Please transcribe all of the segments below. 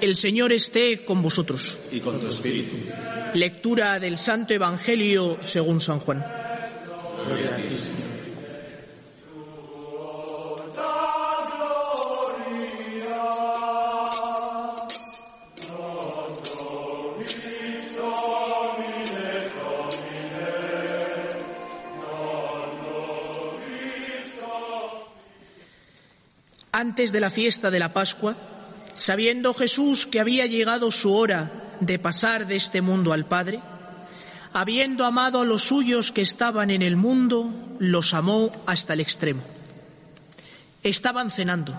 El Señor esté con vosotros. Y con tu espíritu. Lectura del Santo Evangelio según San Juan. Gloria a ti, Señor. Antes de la fiesta de la Pascua, sabiendo Jesús que había llegado su hora de pasar de este mundo al Padre, habiendo amado a los suyos que estaban en el mundo, los amó hasta el extremo. Estaban cenando.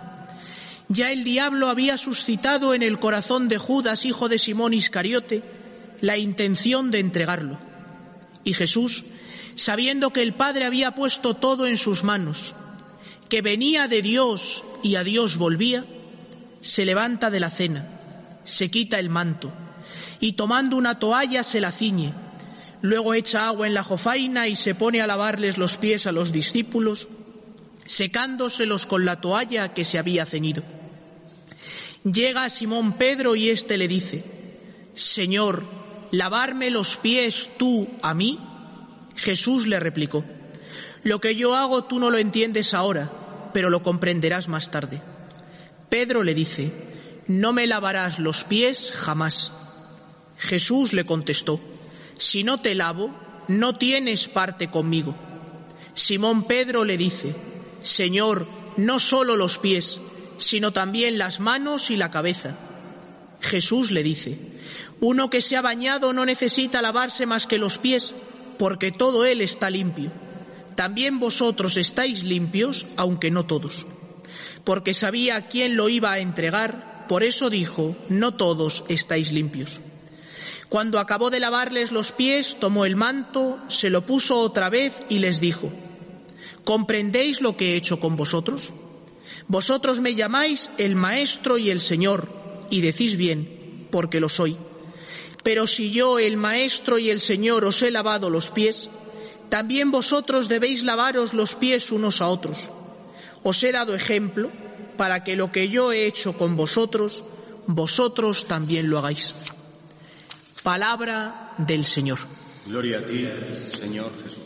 Ya el diablo había suscitado en el corazón de Judas, hijo de Simón Iscariote, la intención de entregarlo. Y Jesús, sabiendo que el Padre había puesto todo en sus manos, que venía de Dios y a Dios volvía, se levanta de la cena, se quita el manto y tomando una toalla se la ciñe. Luego echa agua en la jofaina y se pone a lavarles los pies a los discípulos, secándoselos con la toalla que se había ceñido. Llega Simón Pedro y éste le dice, Señor, ¿lavarme los pies tú a mí? Jesús le replicó, Lo que yo hago tú no lo entiendes ahora pero lo comprenderás más tarde. Pedro le dice, no me lavarás los pies jamás. Jesús le contestó, si no te lavo, no tienes parte conmigo. Simón Pedro le dice, Señor, no solo los pies, sino también las manos y la cabeza. Jesús le dice, uno que se ha bañado no necesita lavarse más que los pies, porque todo él está limpio también vosotros estáis limpios, aunque no todos. Porque sabía quién lo iba a entregar, por eso dijo, no todos estáis limpios. Cuando acabó de lavarles los pies, tomó el manto, se lo puso otra vez y les dijo, ¿comprendéis lo que he hecho con vosotros? Vosotros me llamáis el Maestro y el Señor, y decís bien, porque lo soy. Pero si yo, el Maestro y el Señor, os he lavado los pies, también vosotros debéis lavaros los pies unos a otros. Os he dado ejemplo para que lo que yo he hecho con vosotros, vosotros también lo hagáis. Palabra del Señor. Gloria a ti, Señor Jesús.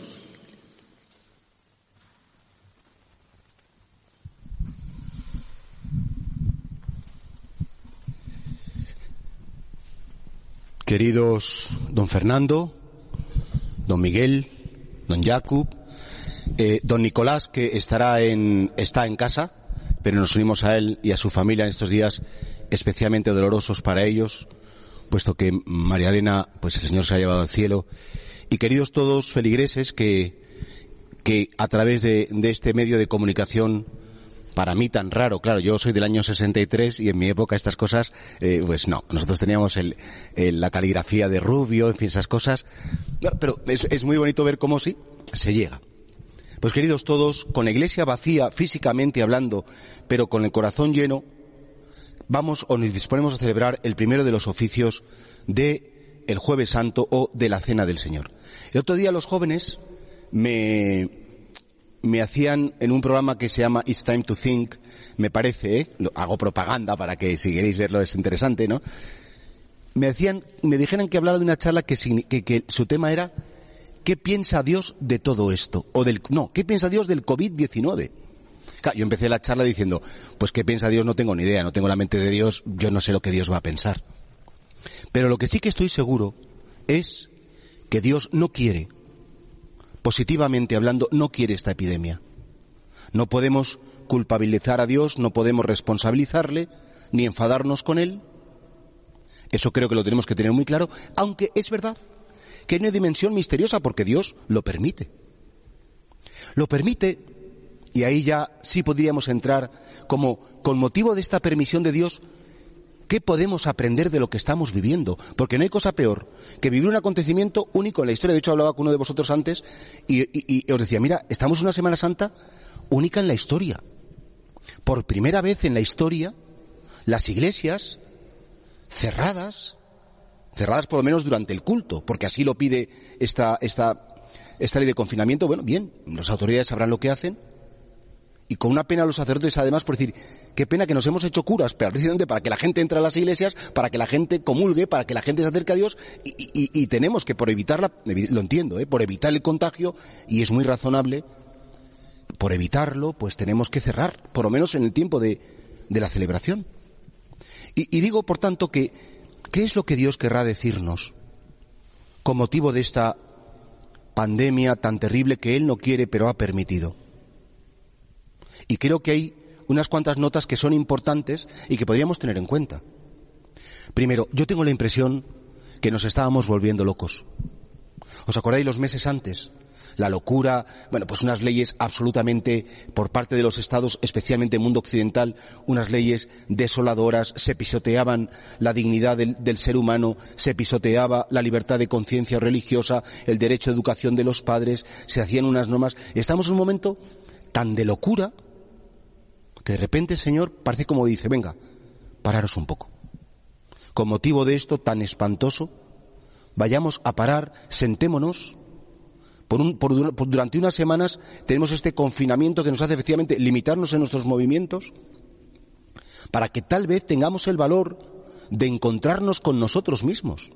Queridos don Fernando, don Miguel, don Jakub, eh, don Nicolás, que estará en, está en casa, pero nos unimos a él y a su familia en estos días especialmente dolorosos para ellos, puesto que María Elena, pues el Señor se ha llevado al cielo. Y queridos todos feligreses que, que a través de, este medio de comunicación para mí tan raro. Claro, yo soy del año 63 y en mi época estas cosas, eh, pues no. Nosotros teníamos el, la caligrafía de Rubio, en fin, esas cosas. pero es, es muy bonito ver cómo sí se llega. Pues queridos todos, con la iglesia vacía físicamente hablando, pero con el corazón lleno, vamos o nos disponemos a celebrar el primero de los oficios de el jueves santo o de la cena del Señor. El otro día los jóvenes me, me hacían en un programa que se llama It's Time to Think, me parece, ¿eh? hago propaganda para que si queréis verlo es interesante, ¿no? Me decían, me dijeron que hablara de una charla que, que, su tema era ¿qué piensa Dios de todo esto? O del, no, ¿qué piensa Dios del COVID-19? yo empecé la charla diciendo, pues ¿qué piensa Dios? No tengo ni idea, no tengo la mente de Dios, yo no sé lo que Dios va a pensar. Pero lo que sí que estoy seguro es que Dios no quiere positivamente hablando, no quiere esta epidemia. No podemos culpabilizar a Dios, no podemos responsabilizarle, ni enfadarnos con Él. Eso creo que lo tenemos que tener muy claro, aunque es verdad que hay una dimensión misteriosa porque Dios lo permite. Lo permite, y ahí ya sí podríamos entrar como con motivo de esta permisión de Dios, ¿Qué podemos aprender de lo que estamos viviendo? Porque no hay cosa peor que vivir un acontecimiento único en la historia. De hecho, hablaba con uno de vosotros antes y, os decía, mira, estamos una Semana Santa única en la historia. Por primera vez en la historia, las iglesias cerradas, cerradas por lo menos durante el culto, porque así lo pide esta, esta, esta ley de confinamiento. Bueno, bien, las autoridades sabrán lo que hacen. Y con una pena a los sacerdotes además por decir, qué pena que nos hemos hecho curas, pero precisamente para que la gente entre a las iglesias, para que la gente comulgue, para que la gente se acerque a Dios, y, tenemos que por evitarla, lo entiendo, ¿eh? por evitar el contagio, y es muy razonable, por evitarlo, pues tenemos que cerrar, por lo menos en el tiempo de, la celebración. Y digo, por tanto, que, ¿qué es lo que Dios querrá decirnos con motivo de esta pandemia tan terrible que Él no quiere pero ha permitido? Y creo que hay unas cuantas notas que son importantes y que podríamos tener en cuenta. Primero, yo tengo la impresión que nos estábamos volviendo locos. ¿Os acordáis los meses antes? La locura, bueno, pues unas leyes absolutamente, por parte de los estados, especialmente el mundo occidental, unas leyes desoladoras, se pisoteaban la dignidad del, ser humano, se pisoteaba la libertad de conciencia religiosa, el derecho a educación de los padres, se hacían unas normas. Estamos en un momento tan de locura que de repente el Señor parece como dice, venga, pararos un poco. Con motivo de esto tan espantoso, vayamos a parar, sentémonos. Durante unas semanas tenemos este confinamiento que nos hace efectivamente limitarnos en nuestros movimientos para que tal vez tengamos el valor de encontrarnos con nosotros mismos.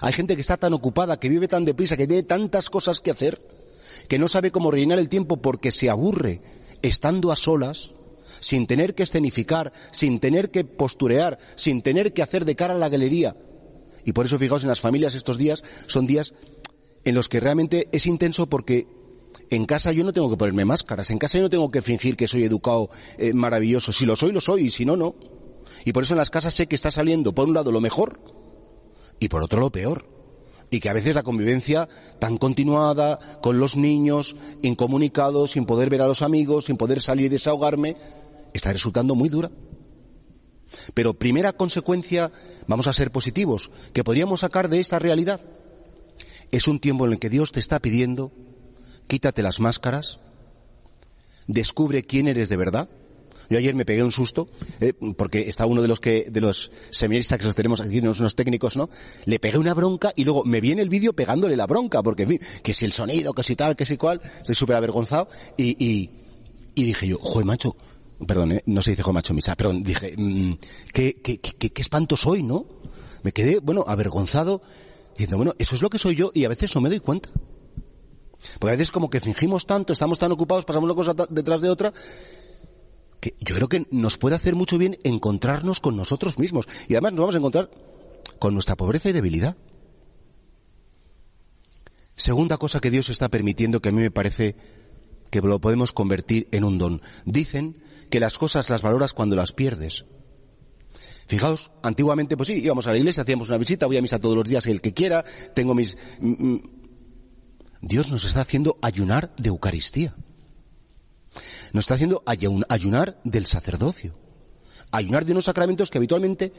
Hay gente que está tan ocupada, que vive tan deprisa, que tiene tantas cosas que hacer, que no sabe cómo rellenar el tiempo porque se aburre estando a solas sin tener que escenificar, sin tener que posturear, sin tener que hacer de cara a la galería. Y por eso, fijaos, en las familias estos días son días en los que realmente es intenso porque en casa yo no tengo que ponerme máscaras, en casa yo no tengo que fingir que soy educado eh, maravilloso. Si lo soy, lo soy, y si no, no. Y por eso en las casas sé que está saliendo, por un lado, lo mejor y por otro, lo peor. Y que a veces la convivencia tan continuada, con los niños, incomunicados, sin poder ver a los amigos, sin poder salir y desahogarme, está resultando muy dura. Pero primera consecuencia, vamos a ser positivos, que podríamos sacar de esta realidad. Es un tiempo en el que Dios te está pidiendo, quítate las máscaras, descubre quién eres de verdad. Yo ayer me pegué un susto, eh, porque está uno de los seminaristas que los tenemos aquí, unos técnicos, ¿no? Le pegué una bronca y luego me viene el vídeo pegándole la bronca, porque en fin, que si el sonido, que si tal, que si cual, estoy súper avergonzado, y, y, dije yo, joder macho, perdón, ¿eh? no se dice macho misa, perdón, dije, mm, qué, qué, qué espanto soy, ¿no? Me quedé, bueno, avergonzado, diciendo, bueno, eso es lo que soy yo y a veces no me doy cuenta. Porque a veces como que fingimos tanto, estamos tan ocupados, pasamos una cosa detrás de otra, que yo creo que nos puede hacer mucho bien encontrarnos con nosotros mismos. Y además nos vamos a encontrar con nuestra pobreza y debilidad. Segunda cosa que Dios está permitiendo que a mí me parece que lo podemos convertir en un don. Dicen que las cosas las valoras cuando las pierdes. Fijaos, antiguamente, pues sí, íbamos a la iglesia, hacíamos una visita, voy a misa todos los días, el que quiera, tengo mis... Mm, mm. Dios nos está haciendo ayunar de Eucaristía. Nos está haciendo ayunar del sacerdocio. Ayunar de unos sacramentos que habitualmente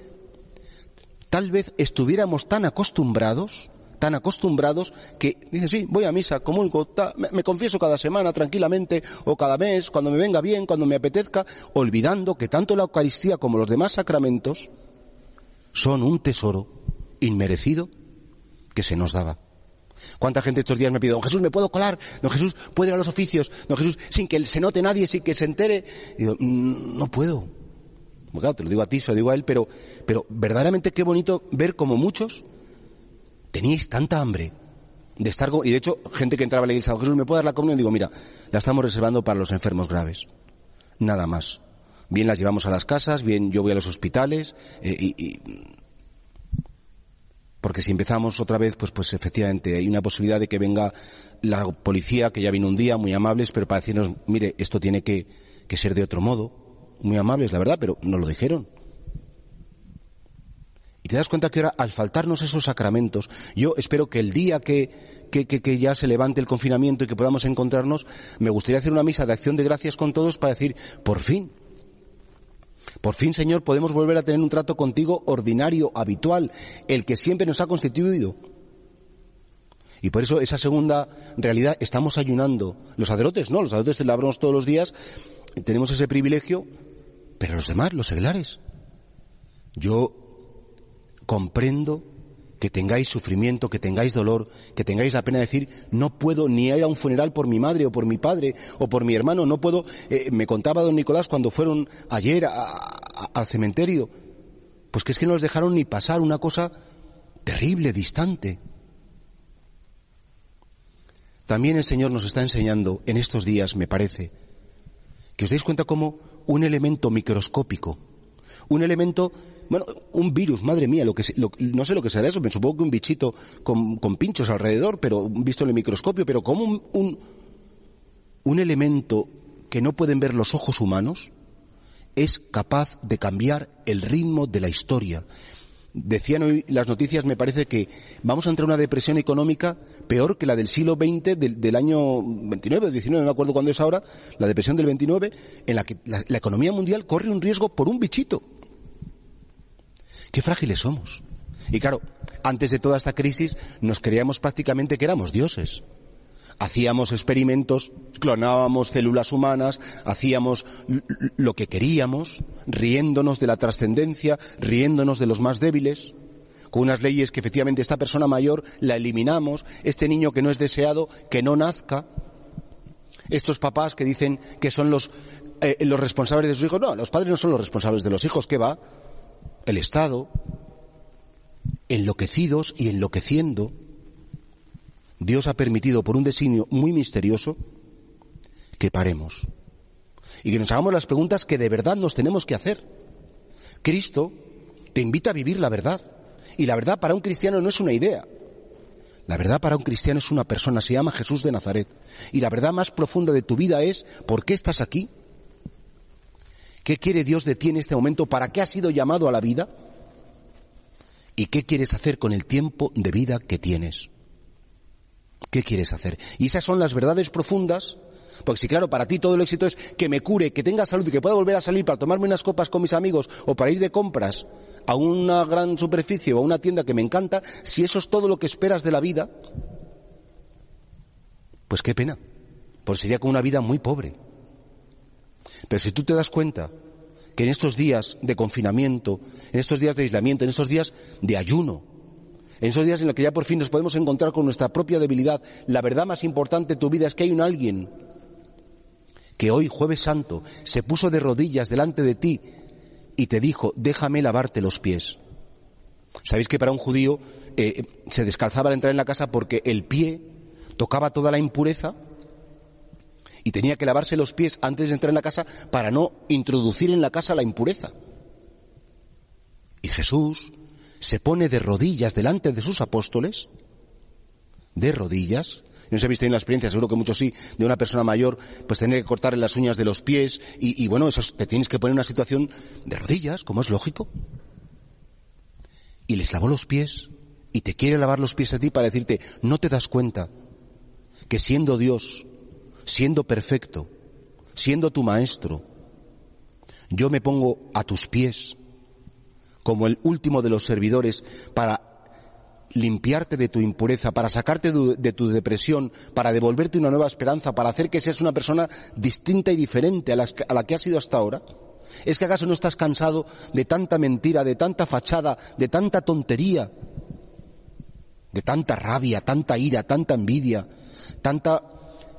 tal vez estuviéramos tan acostumbrados tan acostumbrados que dicen, sí, voy a misa, comulgo, me, me confieso cada semana tranquilamente o cada mes, cuando me venga bien, cuando me apetezca, olvidando que tanto la Eucaristía como los demás sacramentos son un tesoro inmerecido que se nos daba. ¿Cuánta gente estos días me pide, don Jesús, ¿me puedo colar? Don Jesús, ¿puedo ir a los oficios? Don Jesús, sin que se note nadie, sin que se entere. Y digo, mm, no puedo. Bueno, te lo digo a ti, se lo digo a él, pero, pero verdaderamente qué bonito ver como muchos teníais tanta hambre de estar... Y de hecho, gente que entraba a la iglesia, Jesús, ¿me puede dar la comunión? Digo, mira, la estamos reservando para los enfermos graves. Nada más. Bien las llevamos a las casas, bien yo voy a los hospitales eh, y, porque si empezamos otra vez, pues, pues efectivamente hay una posibilidad de que venga la policía, que ya vino un día, muy amables, pero para decirnos, mire, esto tiene que, que ser de otro modo. Muy amables, la verdad, pero no lo dijeron. Te das cuenta que ahora, al faltarnos esos sacramentos, yo espero que el día que, que, que, ya se levante el confinamiento y que podamos encontrarnos, me gustaría hacer una misa de acción de gracias con todos para decir, por fin, por fin, Señor, podemos volver a tener un trato contigo ordinario, habitual, el que siempre nos ha constituido. Y por eso esa segunda realidad estamos ayunando. Los sacerdotes no, los sacerdotes celebramos todos los días, tenemos ese privilegio, pero los demás, los seglares. Yo comprendo que tengáis sufrimiento, que tengáis dolor, que tengáis la pena de decir, no puedo ni ir a un funeral por mi madre o por mi padre o por mi hermano, no puedo, eh, me contaba don Nicolás cuando fueron ayer al cementerio, pues que es que no los dejaron ni pasar una cosa terrible, distante. También el Señor nos está enseñando en estos días, me parece, que os dais cuenta como un elemento microscópico, un elemento, bueno, un virus, madre mía, lo que, no sé lo que será eso, me supongo que un bichito con, pinchos alrededor, pero visto en el microscopio, pero como un, un, elemento que no pueden ver los ojos humanos, es capaz de cambiar el ritmo de la historia. Decían hoy las noticias, me parece que vamos a entrar en una depresión económica peor que la del siglo XX, del, año 29 o 19, no me acuerdo cuándo es ahora, la depresión del 29, en la que la economía mundial corre un riesgo por un bichito. Qué frágiles somos. Y claro, antes de toda esta crisis nos creíamos prácticamente que éramos dioses hacíamos experimentos, clonábamos células humanas, hacíamos lo que queríamos, riéndonos de la trascendencia, riéndonos de los más débiles, con unas leyes que efectivamente esta persona mayor la eliminamos, este niño que no es deseado, que no nazca, estos papás que dicen que son los, eh, los responsables de sus hijos, no, los padres no son los responsables de los hijos, ¿qué va? El Estado, enloquecidos y enloqueciendo, Dios ha permitido por un designio muy misterioso que paremos y que nos hagamos las preguntas que de verdad nos tenemos que hacer. Cristo te invita a vivir la verdad y la verdad para un cristiano no es una idea. La verdad para un cristiano es una persona, se llama Jesús de Nazaret. Y la verdad más profunda de tu vida es, ¿por qué estás aquí? ¿Qué quiere Dios de ti en este momento? ¿Para qué has sido llamado a la vida? ¿Y qué quieres hacer con el tiempo de vida que tienes? ¿Qué quieres hacer? Y esas son las verdades profundas, porque si claro, para ti todo el éxito es que me cure, que tenga salud y que pueda volver a salir para tomarme unas copas con mis amigos o para ir de compras a una gran superficie o a una tienda que me encanta, si eso es todo lo que esperas de la vida, pues qué pena, pues sería como una vida muy pobre. Pero si tú te das cuenta que en estos días de confinamiento, en estos días de aislamiento, en estos días de ayuno, en esos días en los que ya por fin nos podemos encontrar con nuestra propia debilidad, la verdad más importante de tu vida es que hay un alguien que hoy, jueves santo, se puso de rodillas delante de ti y te dijo, déjame lavarte los pies. Sabéis que para un judío eh, se descalzaba al entrar en la casa porque el pie tocaba toda la impureza y tenía que lavarse los pies antes de entrar en la casa para no introducir en la casa la impureza. Y Jesús se pone de rodillas delante de sus apóstoles, de rodillas, no sé si habéis tenido la experiencia, seguro que muchos sí, de una persona mayor, pues tener que cortarle las uñas de los pies y, bueno, eso te tienes que poner en una situación de rodillas, como es lógico. Y les lavó los pies y te quiere lavar los pies a ti para decirte, no te das cuenta que siendo Dios, siendo perfecto, siendo tu maestro, yo me pongo a tus pies como el último de los servidores para limpiarte de tu impureza, para sacarte de tu depresión, para devolverte una nueva esperanza, para hacer que seas una persona distinta y diferente a la, que has sido hasta ahora? ¿Es que acaso no estás cansado de tanta mentira, de tanta fachada, de tanta tontería, de tanta rabia, tanta ira, tanta envidia, tanta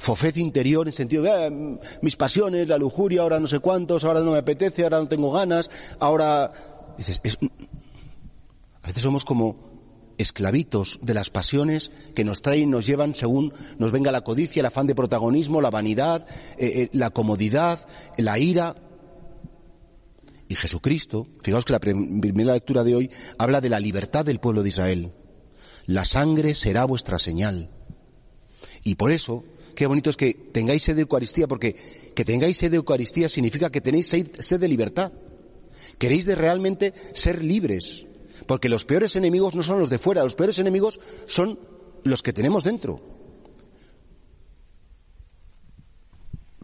fofez interior en sentido de eh, mis pasiones, la lujuria, ahora no sé cuántos, ahora no me apetece, ahora no tengo ganas, ahora Dices, a veces somos como esclavitos de las pasiones que nos traen nos llevan según nos venga la codicia, el afán de protagonismo, la vanidad, eh, eh, la comodidad, la ira. Y Jesucristo, fijaos que la primera lectura de hoy habla de la libertad del pueblo de Israel. La sangre será vuestra señal. Y por eso, qué bonito es que tengáis sed de Eucaristía, porque que tengáis sed de Eucaristía significa que tenéis sed de libertad. Queréis de realmente ser libres, porque los peores enemigos no son los de fuera, los peores enemigos son los que tenemos dentro.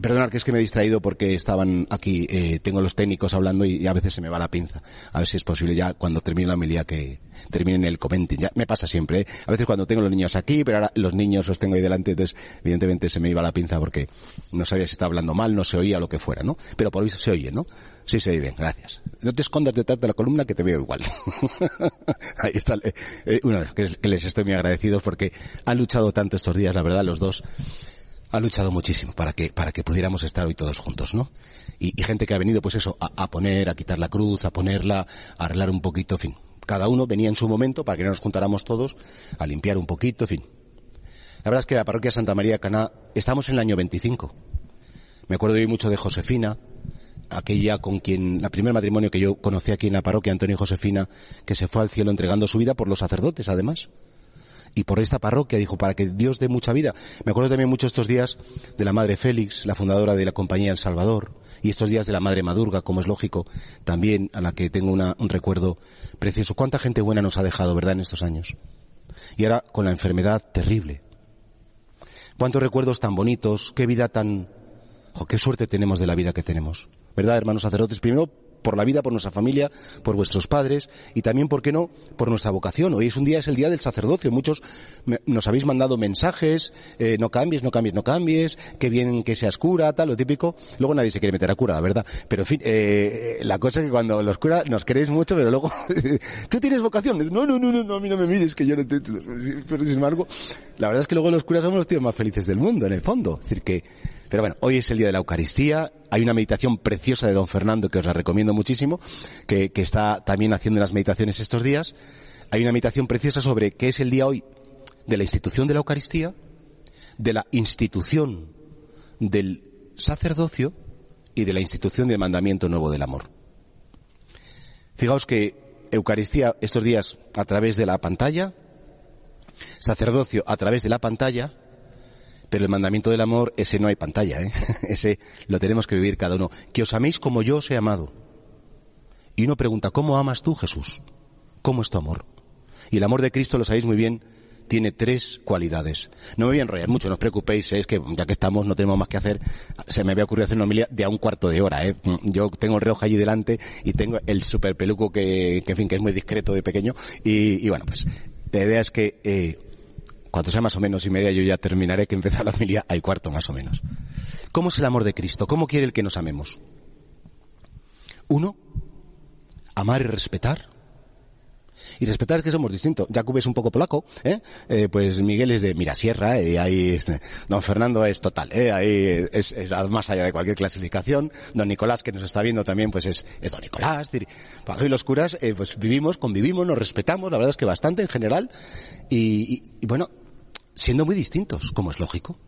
Perdonad que es que me he distraído porque estaban aquí, eh, tengo los técnicos hablando y, a veces se me va la pinza. A ver si es posible ya cuando termine la homilía que terminen el comenting. Ya me pasa siempre, ¿eh? A veces cuando tengo los niños aquí, pero ahora los niños los tengo ahí delante, entonces evidentemente se me iba la pinza porque no sabía si estaba hablando mal, no se oía lo que fuera, ¿no? Pero por eso se oye, ¿no? Sí, se oye bien, gracias. No te escondas detrás de la columna que te veo igual. ahí está, eh, eh una que, que les estoy muy agradecido porque han luchado tanto estos días, la verdad, los dos ha luchado muchísimo para que, para que pudiéramos estar hoy todos juntos, ¿no? Y, gente que ha venido, pues eso, a, poner, a quitar la cruz, a ponerla, a arreglar un poquito, en fin. Cada uno venía en su momento para que no nos juntáramos todos, a limpiar un poquito, en fin. La verdad es que la parroquia Santa María Caná, estamos en el año 25. Me acuerdo hoy mucho de Josefina, aquella con quien, la primer matrimonio que yo conocí aquí en la parroquia, Antonio y Josefina, que se fue al cielo entregando su vida por los sacerdotes, además y por esta parroquia, dijo, para que Dios dé mucha vida. Me acuerdo también mucho estos días de la Madre Félix, la fundadora de la Compañía El Salvador, y estos días de la Madre Madurga, como es lógico, también a la que tengo un recuerdo precioso. ¿Cuánta gente buena nos ha dejado, verdad, en estos años? Y ahora con la enfermedad terrible. ¿Cuántos recuerdos tan bonitos? ¿Qué vida tan... Qué suerte tenemos de la vida que tenemos. ¿Verdad, hermanos sacerdotes? Primero, por la vida, por nuestra familia, por vuestros padres y también, ¿por qué no?, por nuestra vocación. Hoy es un día, es el día del sacerdocio. Muchos nos habéis mandado mensajes, eh, no cambies, no cambies, no cambies, que bien que seas cura, tal, lo típico. Luego nadie se quiere meter a cura, la verdad. Pero en fin, eh, la cosa es que cuando los curas nos queréis mucho, pero luego, ¿tú tienes vocación? No, no, no, no, a mí no me mires, que yo no te... Pero sin embargo, la verdad es que luego los curas somos los tíos más felices del mundo, en el fondo. Es decir, que pero bueno, hoy es el día de la Eucaristía. Hay una meditación preciosa de don Fernando que os la recomiendo muchísimo, que, está también haciendo las meditaciones estos días. Hay una meditación preciosa sobre qué es el día hoy de la institución de la Eucaristía, de la institución del sacerdocio y de la institución del mandamiento nuevo del amor. Fijaos que Eucaristía estos días a través de la pantalla, sacerdocio a través de la pantalla, pero el mandamiento del amor, ese no hay pantalla, ¿eh? ese lo tenemos que vivir cada uno. Que os améis como yo os he amado. Y uno pregunta, ¿cómo amas tú, Jesús? ¿Cómo es tu amor? Y el amor de Cristo, lo sabéis muy bien, tiene tres cualidades. No me voy a enrollar mucho, no os preocupéis, ¿eh? es que ya que estamos no tenemos más que hacer. Se me había ocurrido hacer una homilia de a un cuarto de hora, ¿eh? Yo tengo el reloj allí delante y tengo el super peluco que, que fin, que es muy discreto de pequeño. Y, y bueno, pues la idea es que cuando sea más o menos y media yo ya terminaré que empezar la familia hay cuarto más o menos. ¿Cómo es el amor de Cristo? ¿Cómo quiere el que nos amemos? Uno, amar y respetar. Y respetar es que somos distintos. Jacob es un poco polaco, ¿eh? eh pues Miguel es de Mirasierra, y ahí don Fernando es total, ¿eh? ahí es, más allá de cualquier clasificación. Don Nicolás, que nos está viendo también, pues es, es don Nicolás. Bajo y los curas, eh, pues vivimos, convivimos, nos respetamos, la verdad es que bastante en general. Y bueno, siendo muy distintos, como es lógico.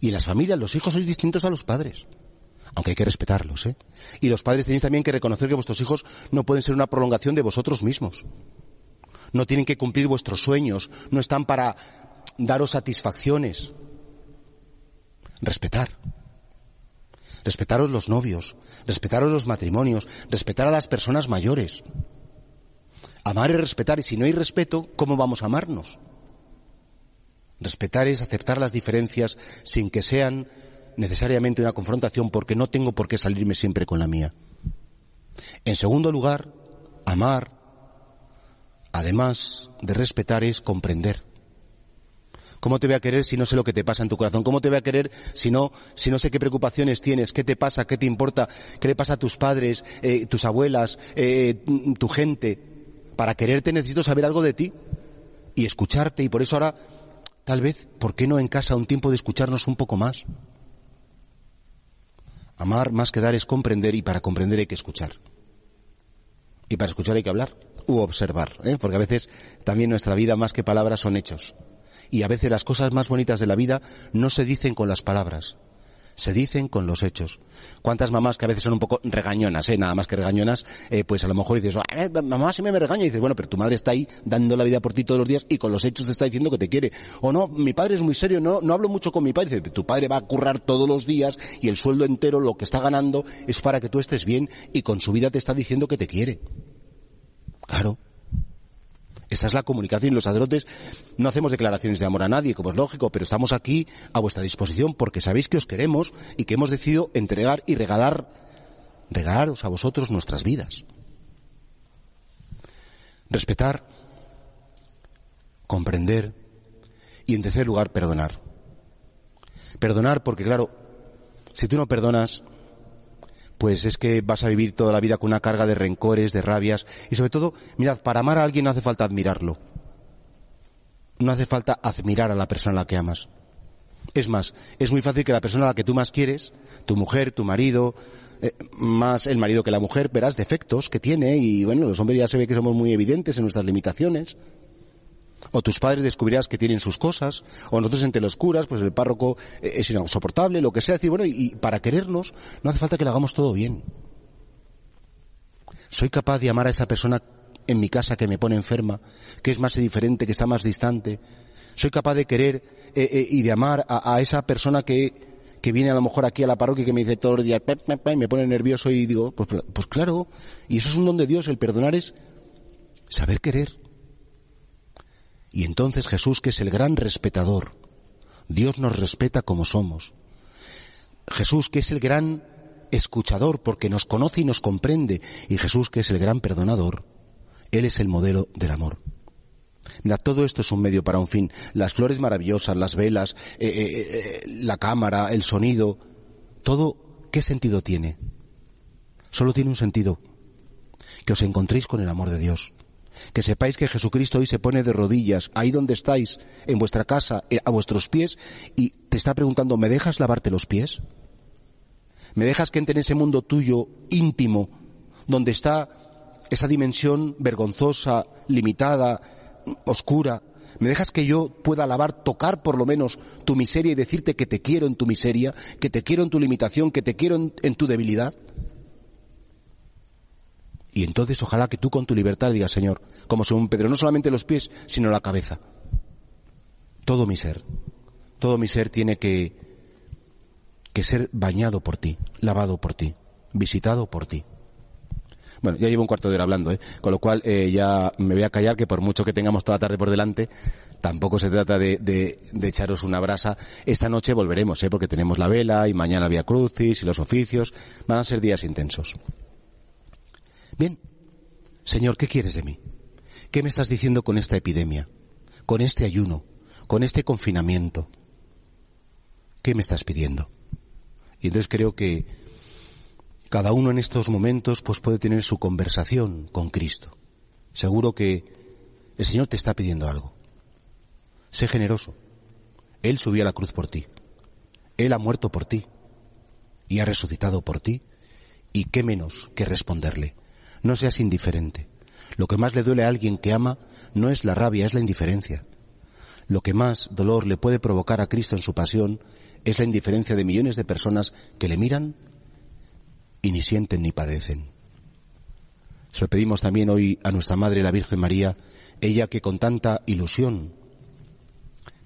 Y en las familias los hijos son distintos a los padres. Aunque hay que respetarlos, ¿eh? Y los padres tenéis también que reconocer que vuestros hijos no pueden ser una prolongación de vosotros mismos. No tienen que cumplir vuestros sueños, no están para daros satisfacciones. Respetar. Respetaros los novios, respetaros los matrimonios, respetar a las personas mayores. Amar y respetar, y si no hay respeto, ¿cómo vamos a amarnos? Respetar es aceptar las diferencias sin que sean necesariamente una confrontación porque no tengo por qué salirme siempre con la mía. En segundo lugar, amar, además de respetar, es comprender. ¿Cómo te voy a querer si no sé lo que te pasa en tu corazón? ¿Cómo te voy a querer si no, si no sé qué preocupaciones tienes? ¿Qué te pasa? ¿Qué te importa? ¿Qué le pasa a tus padres, eh, tus abuelas, eh, tu gente? Para quererte necesito saber algo de ti y escucharte y por eso ahora Tal vez, ¿por qué no en casa un tiempo de escucharnos un poco más? Amar más que dar es comprender y para comprender hay que escuchar. Y para escuchar hay que hablar u observar, ¿eh? porque a veces también nuestra vida más que palabras son hechos. Y a veces las cosas más bonitas de la vida no se dicen con las palabras, se dicen con los hechos. ¿Cuántas mamás que a veces son un poco regañonas, eh? nada más que regañonas, eh, pues a lo mejor dices, ah, eh, mamá si me regaña, y dices, bueno, pero tu madre está ahí dando la vida por ti todos los días y con los hechos te está diciendo que te quiere. O no, mi padre es muy serio, no, no hablo mucho con mi padre. Dice, tu padre va a currar todos los días y el sueldo entero, lo que está ganando, es para que tú estés bien y con su vida te está diciendo que te quiere. Claro. Esa es la comunicación. Los sacerdotes no hacemos declaraciones de amor a nadie, como es lógico, pero estamos aquí a vuestra disposición porque sabéis que os queremos y que hemos decidido entregar y regalar, regalaros a vosotros nuestras vidas. Respetar, comprender y en tercer lugar perdonar. Perdonar porque claro, si tú no perdonas, pues es que vas a vivir toda la vida con una carga de rencores, de rabias y sobre todo, mirad, para amar a alguien no hace falta admirarlo. No hace falta admirar a la persona a la que amas. Es más, es muy fácil que la persona a la que tú más quieres, tu mujer, tu marido, eh, más el marido que la mujer, verás defectos que tiene y bueno, los hombres ya se ve que somos muy evidentes en nuestras limitaciones. O tus padres descubrirás que tienen sus cosas, o nosotros entre los curas, pues el párroco eh, es insoportable, lo que sea. Decir, bueno, y para querernos no hace falta que lo hagamos todo bien. Soy capaz de amar a esa persona en mi casa que me pone enferma, que es más diferente, que está más distante. Soy capaz de querer eh, eh, y de amar a, esa persona que, que viene a lo mejor aquí a la parroquia y que me dice todos los días, y me pone nervioso y digo, pues, pues claro, y eso es un don de Dios, el perdonar es saber querer. Y entonces Jesús, que es el gran respetador, Dios nos respeta como somos. Jesús, que es el gran escuchador porque nos conoce y nos comprende. Y Jesús, que es el gran perdonador, Él es el modelo del amor. Mira, todo esto es un medio para un fin. Las flores maravillosas, las velas, eh, eh, eh, la cámara, el sonido, todo, ¿qué sentido tiene? Solo tiene un sentido, que os encontréis con el amor de Dios que sepáis que Jesucristo hoy se pone de rodillas, ahí donde estáis, en vuestra casa, eh, a vuestros pies, y te está preguntando, ¿me dejas lavarte los pies? ¿Me dejas que entre en ese mundo tuyo íntimo, donde está esa dimensión vergonzosa, limitada, oscura? ¿Me dejas que yo pueda lavar, tocar por lo menos tu miseria y decirte que te quiero en tu miseria, que te quiero en tu limitación, que te quiero en, en tu debilidad? Y entonces ojalá que tú con tu libertad digas, Señor, como según Pedro, no solamente los pies, sino la cabeza. Todo mi ser, todo mi ser tiene que, que ser bañado por ti, lavado por ti, visitado por ti. Bueno, ya llevo un cuarto de hora hablando, ¿eh? con lo cual eh, ya me voy a callar que por mucho que tengamos toda la tarde por delante, tampoco se trata de, de, echaros una brasa. Esta noche volveremos, ¿eh? porque tenemos la vela y mañana vía crucis y los oficios. Van a ser días intensos. Bien, Señor, ¿qué quieres de mí? ¿Qué me estás diciendo con esta epidemia? Con este ayuno, con este confinamiento. ¿Qué me estás pidiendo? Y entonces creo que cada uno en estos momentos pues puede tener su conversación con Cristo. Seguro que el Señor te está pidiendo algo. Sé generoso. Él subió a la cruz por ti. Él ha muerto por ti. Y ha resucitado por ti. Y qué menos que responderle. No seas indiferente. Lo que más le duele a alguien que ama no es la rabia, es la indiferencia. Lo que más dolor le puede provocar a Cristo en su pasión es la indiferencia de millones de personas que le miran y ni sienten ni padecen. Se lo pedimos también hoy a nuestra Madre la Virgen María, ella que con tanta ilusión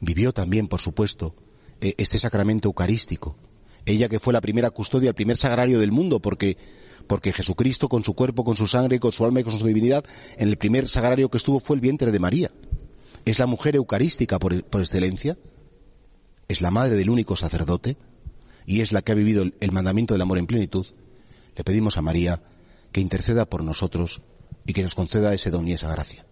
vivió también, por supuesto, e-, este sacramento eucarístico. Ella que fue la primera custodia, el primer sagrario del mundo, porque porque Jesucristo con su cuerpo, con su sangre, con su alma y con su divinidad, en el primer sagrario que estuvo fue el vientre de María. Es la mujer eucarística por, excelencia, es la madre del único sacerdote y es la que ha vivido el, el mandamiento del amor en plenitud. Le pedimos a María que interceda por nosotros y que nos conceda ese don y esa gracia.